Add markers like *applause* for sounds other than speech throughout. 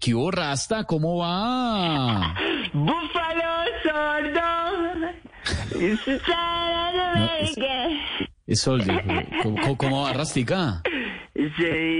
¿Qué hubo, Rasta? ¿Cómo va? ¡Búfalo sordo! Es Sol, ¿cómo, ¿cómo va, Rastica?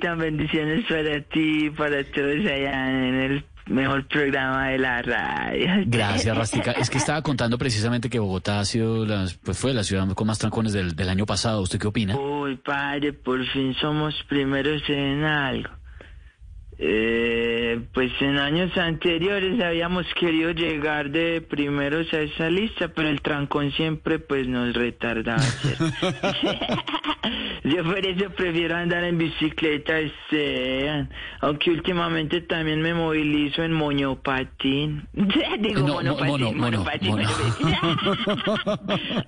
tan bendiciones para ti, para todos allá en el mejor programa de la radio. Gracias, Rastica. Es que estaba contando precisamente que Bogotá ha sido la, pues fue la ciudad con más trancones del, del año pasado. ¿Usted qué opina? Uy, padre, por fin somos primeros en algo. Eh, pues en años anteriores habíamos querido llegar de primeros a esa lista, pero el trancón siempre pues nos retardaba. *laughs* *laughs* Yo por eso prefiero andar en bicicleta, este, aunque últimamente también me movilizo en moñopatín. *laughs* Digo No, monopatín, mono, mono, monopatín, mono. monopatín.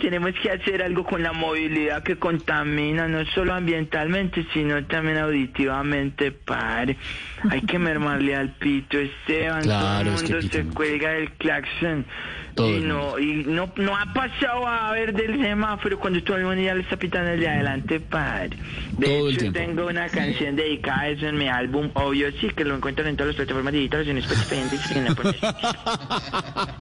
Tenemos que hacer algo con la movilidad que contamina, no solo ambientalmente, sino también auditivamente, padre. Hay que mermarle al pito, Esteban. Claro, todo el mundo se cuelga del claxon. Todo y no, y no, no ha pasado a ver del semáforo cuando todo el mundo ya le está pitando el de adelante, padre. De Todo hecho, tengo una canción dedicada a eso en mi álbum, obvio, sí, que lo encuentran en todas las plataformas digitales y en Spotify, en Disney, en. *laughs*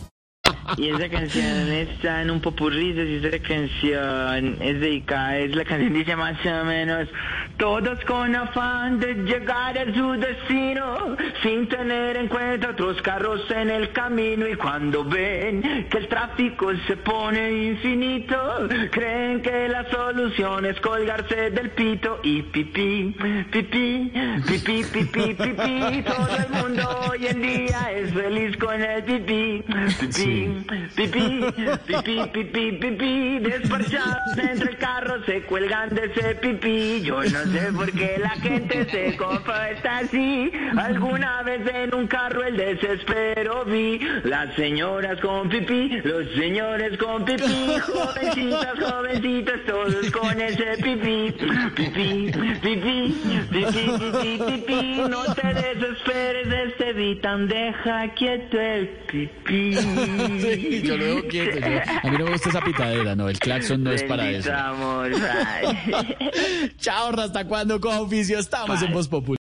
Y esa canción está en un popurrí, y esa canción es dedicada, es la canción dice más o menos, todos con afán de llegar a su destino, sin tener en cuenta otros carros en el camino, y cuando ven que el tráfico se pone infinito, creen que la solución es colgarse del pito y pipí, pipí, pipí, pipí, pipí, todo el mundo hoy en día es feliz con el pipí, pipí. Pipí, pipí, pipí, pipí, despachados entre el carro se cuelgan de ese pipí. Yo no sé por qué la gente se comporta así. Alguna vez en un carro el desespero vi. Las señoras con pipí, los señores con pipí, jovencitas, jovencitas, todos con ese pipí. Pipí, pipí, pipí, pipí, pipí, no te desesperes, este Vitan, deja quieto el pipí. Sí, *laughs* yo lo dejo quieto. yo- a mí no me gusta esa pitadera, no. El claxon no es para eso. amor. *laughs* Chao, Rasta. Cuando con oficio estamos en Voz Populi.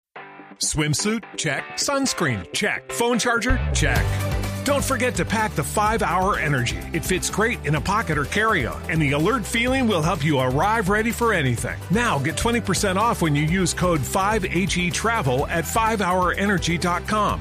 Swimsuit? Check. Sunscreen? Check. Phone charger? Check. Don't forget to pack the 5 Hour Energy. It fits great in a pocket or carry on, and the alert feeling will help you arrive ready for anything. Now get 20% off when you use code 5HE Travel at 5hourenergy.com.